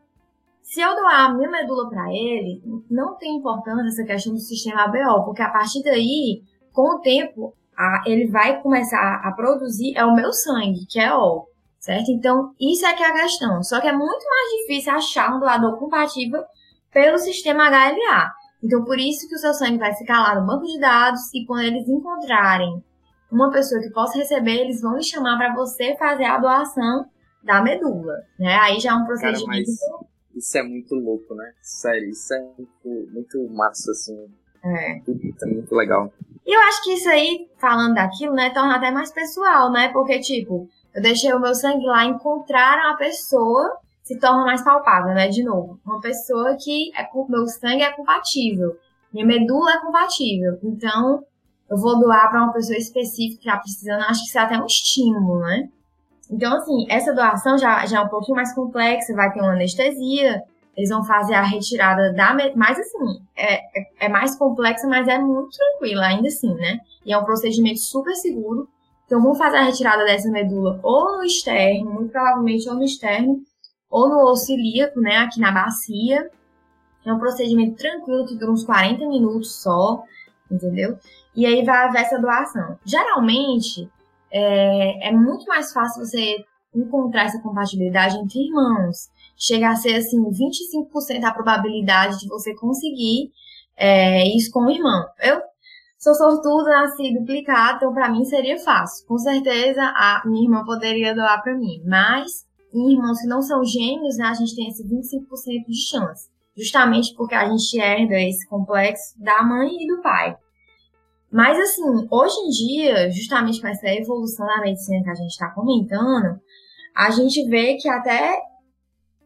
C: Se eu doar a minha medula para ele, não tem importância essa questão do sistema ABO, porque a partir daí, com o tempo, a, ele vai começar a produzir é o meu sangue, que é O, certo? Então, isso é que é a questão. Só que é muito mais difícil achar um doador compatível pelo sistema HLA. Então, por isso que o seu sangue vai ficar lá no banco de dados e quando eles encontrarem uma pessoa que possa receber, eles vão lhe chamar para você fazer a doação da medula, né? Aí já é um procedimento.
B: Cara, mas isso é muito louco, né? Sério, isso é muito, muito massa, assim.
C: É.
B: Isso é muito legal.
C: E eu acho que isso aí, falando daquilo, né, torna até mais pessoal, né? Porque, tipo, eu deixei o meu sangue lá, encontraram a pessoa, se torna mais palpável, né? De novo, uma pessoa que é, meu sangue é compatível, minha medula é compatível. Então, eu vou doar para uma pessoa específica que está precisando, acho que isso é até um estímulo, né? Então, assim, essa doação já, já é um pouquinho mais complexa, vai ter uma anestesia, eles vão fazer a retirada da. Mas, assim, é, é, é mais complexa, mas é muito tranquila, ainda assim, né? E é um procedimento super seguro. Então, vão fazer a retirada dessa medula ou no externo, muito provavelmente ou no externo, ou no osso ilíaco, né, aqui na bacia. É um procedimento tranquilo que dura uns 40 minutos só, entendeu? E aí vai haver essa doação. Geralmente, é, é muito mais fácil você encontrar essa compatibilidade entre irmãos. Chega a ser, assim, 25% a probabilidade de você conseguir é, isso com o irmão. Eu sou sortuda, nasci duplicado, então para mim seria fácil. Com certeza a minha irmã poderia doar para mim, mas em irmãos que não são gêmeos, né, a gente tem esse 25% de chance. Justamente porque a gente herda esse complexo da mãe e do pai. Mas, assim, hoje em dia, justamente com essa evolução da medicina que a gente está comentando, a gente vê que até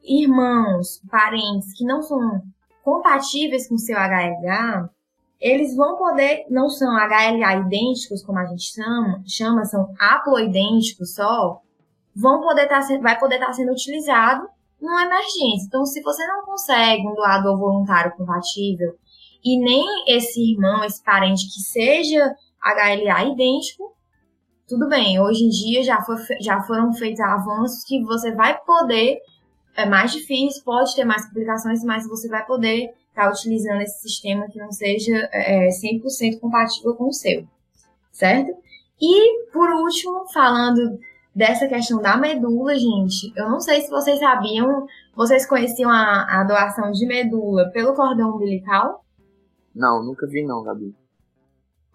C: irmãos, parentes que não são compatíveis com seu HLA, eles vão poder, não são HLA idênticos, como a gente chama, chama são haploidênticos só, vão poder tá, vai poder estar tá sendo utilizado numa emergência. Então, se você não consegue um doador voluntário compatível e nem esse irmão, esse parente que seja HLA idêntico, tudo bem. Hoje em dia já, foi, já foram feitos avanços que você vai poder, é mais difícil, pode ter mais complicações, mas você vai poder estar tá utilizando esse sistema que não seja é, 100% compatível com o seu, certo? E, por último, falando dessa questão da medula, gente, eu não sei se vocês sabiam, vocês conheciam a, a doação de medula pelo cordão umbilical?
B: Não, nunca vi não, Gabi.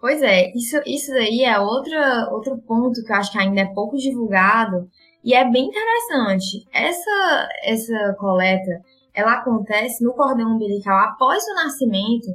C: Pois é, isso, isso daí é outra, outro ponto que eu acho que ainda é pouco divulgado e é bem interessante. Essa, essa coleta, ela acontece no cordão umbilical após o nascimento.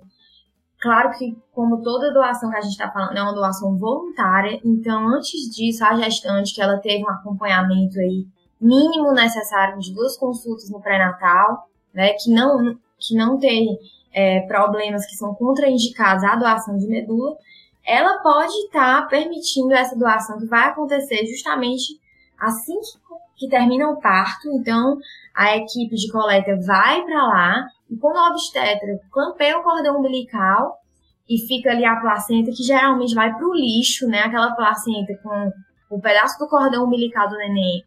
C: Claro que, como toda doação que a gente está falando, é uma doação voluntária, então antes disso, a gestante que ela teve um acompanhamento aí mínimo necessário de duas consultas no pré-natal, né, que não, que não tem é, problemas que são contraindicados à doação de medula, ela pode estar tá permitindo essa doação que vai acontecer justamente assim que, que termina o parto. Então, a equipe de coleta vai para lá e quando obstetra clampeia o cordão umbilical e fica ali a placenta, que geralmente vai para o lixo, né? Aquela placenta com o pedaço do cordão umbilical do neném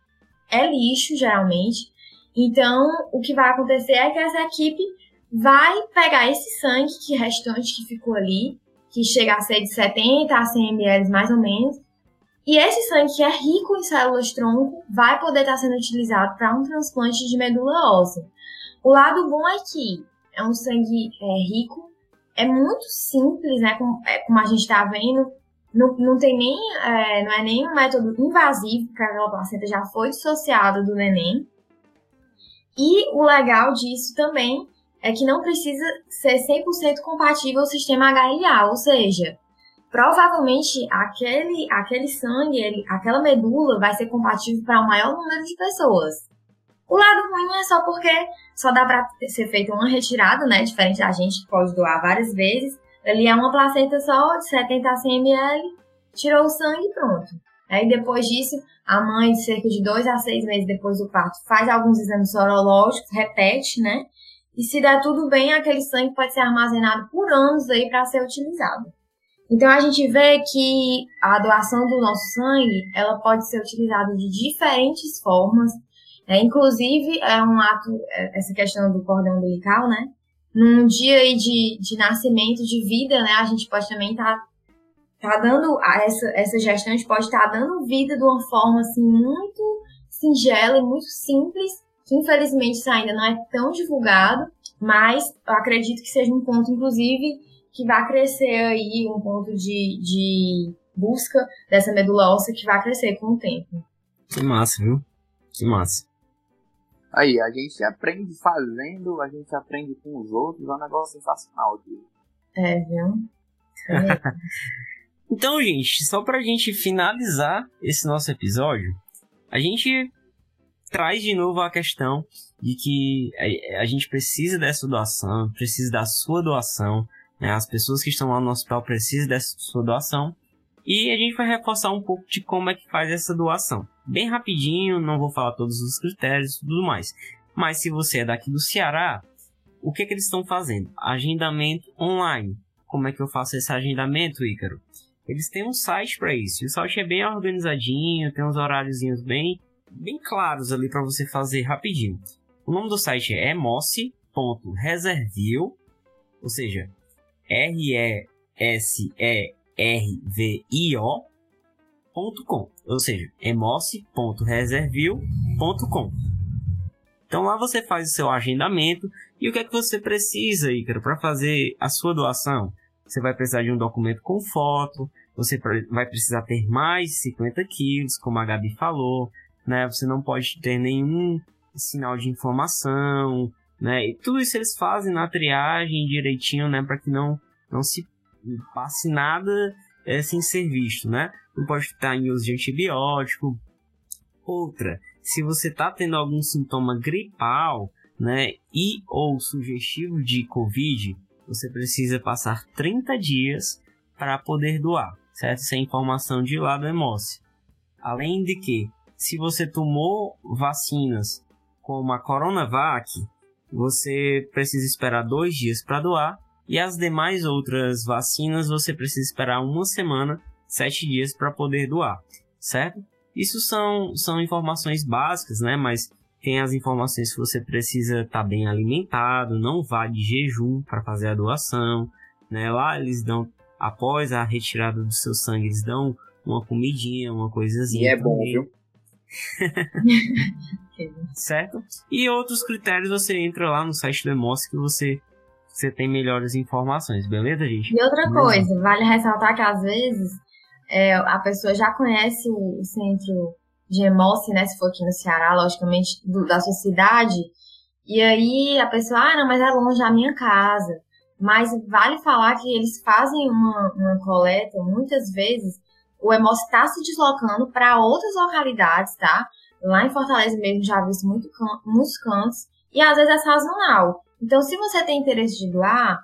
C: é lixo, geralmente. Então, o que vai acontecer é que essa equipe vai pegar esse sangue que restante que ficou ali, que chega a ser de 70 a 100 ml mais ou menos, e esse sangue que é rico em células tronco vai poder estar sendo utilizado para um transplante de medula óssea. O lado bom é que é um sangue é, rico, é muito simples, né? Como, é, como a gente está vendo, não, não tem nem, é, não é nem um método invasivo, porque aquela placenta já foi dissociada do neném. E o legal disso também é que não precisa ser 100% compatível ao sistema HLA, ou seja, provavelmente aquele, aquele sangue, ele, aquela medula vai ser compatível para o um maior número de pessoas. O lado ruim é só porque só dá para ser feita uma retirada, né? Diferente da gente que pode doar várias vezes. Ali é uma placenta só de 70 a 100 ml, tirou o sangue e pronto. Aí depois disso, a mãe, cerca de 2 a 6 meses depois do parto, faz alguns exames sorológicos, repete, né? E se der tudo bem, aquele sangue pode ser armazenado por anos aí para ser utilizado. Então a gente vê que a doação do nosso sangue, ela pode ser utilizada de diferentes formas. É, inclusive, é um ato, é, essa questão do cordão umbilical, né? Num dia aí de, de nascimento, de vida, né? A gente pode também estar tá, tá dando, essa, essa gestante pode estar tá dando vida de uma forma, assim, muito singela e muito simples, que infelizmente isso ainda não é tão divulgado, mas eu acredito que seja um ponto, inclusive, que vai crescer aí um ponto de, de busca dessa medula óssea que vai crescer com o tempo.
A: Que massa, viu? Que massa.
B: Aí, a gente aprende fazendo, a gente aprende com os outros, é um negócio sensacional aqui.
C: É, viu?
A: É então, gente, só pra gente finalizar esse nosso episódio, a gente traz de novo a questão de que a gente precisa dessa doação, precisa da sua doação, né? As pessoas que estão lá no hospital precisam dessa sua doação. E a gente vai reforçar um pouco de como é que faz essa doação. Bem rapidinho, não vou falar todos os critérios e tudo mais. Mas se você é daqui do Ceará, o que, é que eles estão fazendo? Agendamento online. Como é que eu faço esse agendamento, Ícaro? Eles têm um site para isso. O site é bem organizadinho, tem uns horáriozinhos bem, bem claros ali para você fazer rapidinho. O nome do site é emoce.reservio, ou seja, R-E-S-E-R-V-I-O.com, ou seja, emoce.reservio.com. Então lá você faz o seu agendamento e o que é que você precisa, Ícaro, para fazer a sua doação? Você vai precisar de um documento com foto, você vai precisar ter mais de 50 quilos, como a Gabi falou, né? Você não pode ter nenhum sinal de informação, né? E tudo isso eles fazem na triagem direitinho, né? Para que não, não se passe nada é, sem ser visto, né? Não pode estar em uso de antibiótico. Outra, se você está tendo algum sintoma gripal, né? E ou sugestivo de Covid, você precisa passar 30 dias para poder doar, certo? Essa é informação de lá do Emoce. Além de que, se você tomou vacinas como a Coronavac, você precisa esperar dois dias para doar e as demais outras vacinas você precisa esperar uma semana, sete dias para poder doar, certo? Isso são, são informações básicas, né? Mas tem as informações que você precisa estar tá bem alimentado, não vá de jejum para fazer a doação, né? Lá eles dão, após a retirada do seu sangue, eles dão uma comidinha, uma coisazinha.
B: E é bom, viu?
A: certo? E outros critérios você entra lá no site do Emoce que você, você tem melhores informações, beleza, gente?
C: E outra beleza? coisa, vale ressaltar que às vezes é, a pessoa já conhece o, o centro de Emoce, né? Se for aqui no Ceará, logicamente, do, da sua cidade. E aí a pessoa, ah, não, mas é longe da minha casa. Mas vale falar que eles fazem uma, uma coleta, muitas vezes, o Emoce está se deslocando para outras localidades, tá? Lá em Fortaleza mesmo já vi muito can muitos cantos e às vezes é sazonal. Então, se você tem interesse de doar,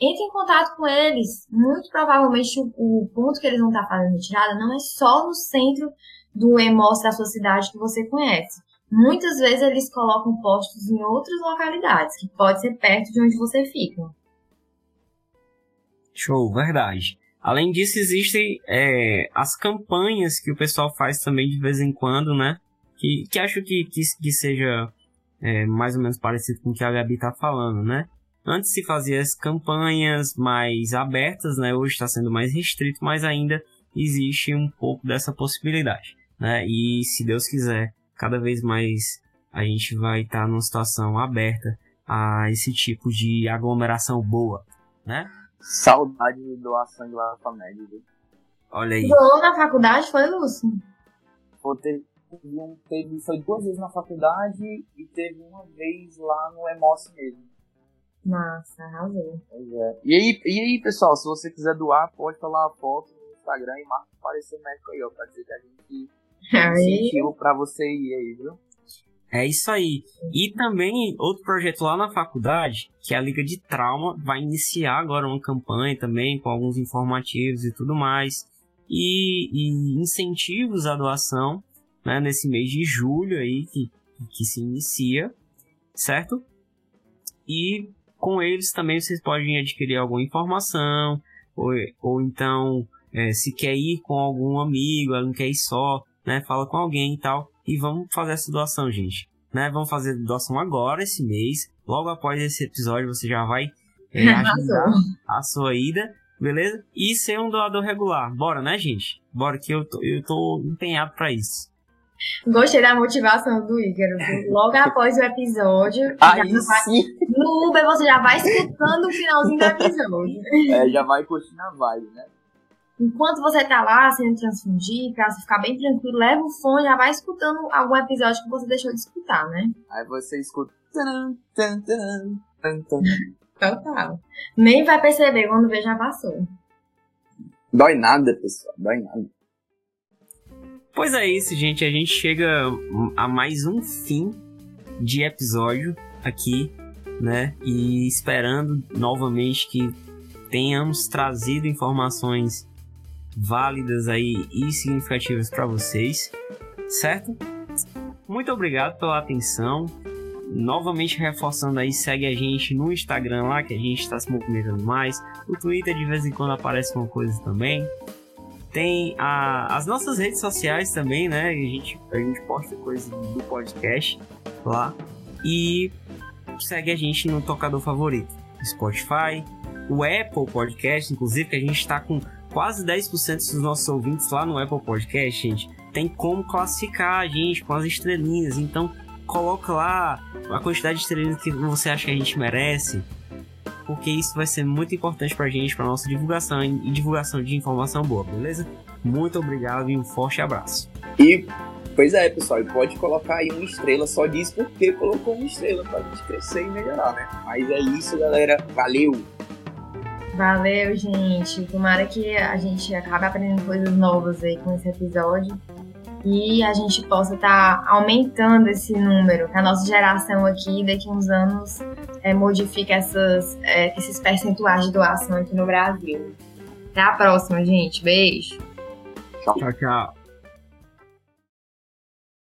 C: entre em contato com eles. Muito provavelmente o, o ponto que eles vão estar fazendo retirada não é só no centro do EMOS da sua cidade que você conhece. Muitas vezes eles colocam postos em outras localidades, que pode ser perto de onde você fica.
A: Show, verdade. Além disso, existem é, as campanhas que o pessoal faz também de vez em quando, né? Que, que acho que, que, que seja é, mais ou menos parecido com o que a Gabi tá falando, né? Antes se fazia as campanhas mais abertas, né? Hoje está sendo mais restrito, mas ainda existe um pouco dessa possibilidade, né? E se Deus quiser, cada vez mais a gente vai estar tá numa situação aberta a esse tipo de aglomeração boa, né?
B: Saudade de doar sangue lá na família, viu?
A: Olha aí.
C: Doou na faculdade, foi, Lúcio?
B: Pô, teve, teve, foi duas vezes na faculdade e teve uma vez lá no Emoce mesmo.
C: Nossa, arrasou.
B: Pois é. E aí, e aí, pessoal, se você quiser doar, pode falar a foto no Instagram e marca aparecer médico aí, ó, pra dizer que a gente incentivo pra você ir aí, viu?
A: É isso aí. E também outro projeto lá na faculdade, que é a Liga de Trauma, vai iniciar agora uma campanha também com alguns informativos e tudo mais. E, e incentivos à doação né, nesse mês de julho aí que, que se inicia, certo? E com eles também vocês podem adquirir alguma informação, ou, ou então é, se quer ir com algum amigo, não quer ir só, né? Fala com alguém e tal. E vamos fazer essa doação, gente. Né? Vamos fazer doação agora, esse mês. Logo após esse episódio, você já vai é, agendar a sua ida, beleza? E ser um doador regular. Bora, né, gente? Bora que eu tô, eu tô empenhado para isso.
C: Gostei da motivação do Ícaro. Logo após o episódio,
B: Aí
C: vai,
B: sim.
C: no Uber você já vai escutando o finalzinho do episódio.
B: É, já vai curtindo a vibe, né?
C: Enquanto você tá lá sendo transfundir, pra você ficar bem tranquilo, leva o fone, já vai escutando algum episódio que você deixou de escutar, né?
B: Aí você escuta.
C: Total. Nem vai perceber quando vê já passou.
B: Dói nada, pessoal. Dói nada.
A: Pois é isso, gente. A gente chega a mais um fim de episódio aqui, né? E esperando novamente que tenhamos trazido informações válidas aí e significativas para vocês, certo? Muito obrigado pela atenção. Novamente reforçando aí, segue a gente no Instagram lá, que a gente está se movimentando mais. O Twitter de vez em quando aparece uma coisa também. Tem a, as nossas redes sociais também, né? A gente, a gente posta coisas do podcast lá. E segue a gente no tocador favorito. Spotify, o Apple Podcast, inclusive, que a gente está com quase 10% dos nossos ouvintes lá no Apple Podcast, gente. Tem como classificar a gente com as estrelinhas. Então, coloca lá a quantidade de estrelinhas que você acha que a gente merece. Porque isso vai ser muito importante pra gente, pra nossa divulgação e divulgação de informação boa, beleza? Muito obrigado e um forte abraço.
B: E, pois é, pessoal, pode colocar aí uma estrela, só diz porque colocou uma estrela pra gente crescer e melhorar, né? Mas é isso, galera. Valeu!
C: Valeu, gente. Tomara que a gente acabe aprendendo coisas novas aí com esse episódio. E a gente possa estar tá aumentando esse número, a nossa geração aqui, daqui a uns anos, é, modifique essas, é, esses percentuais de doação aqui no Brasil. Até a próxima, gente. Beijo.
A: Tchau, tchau.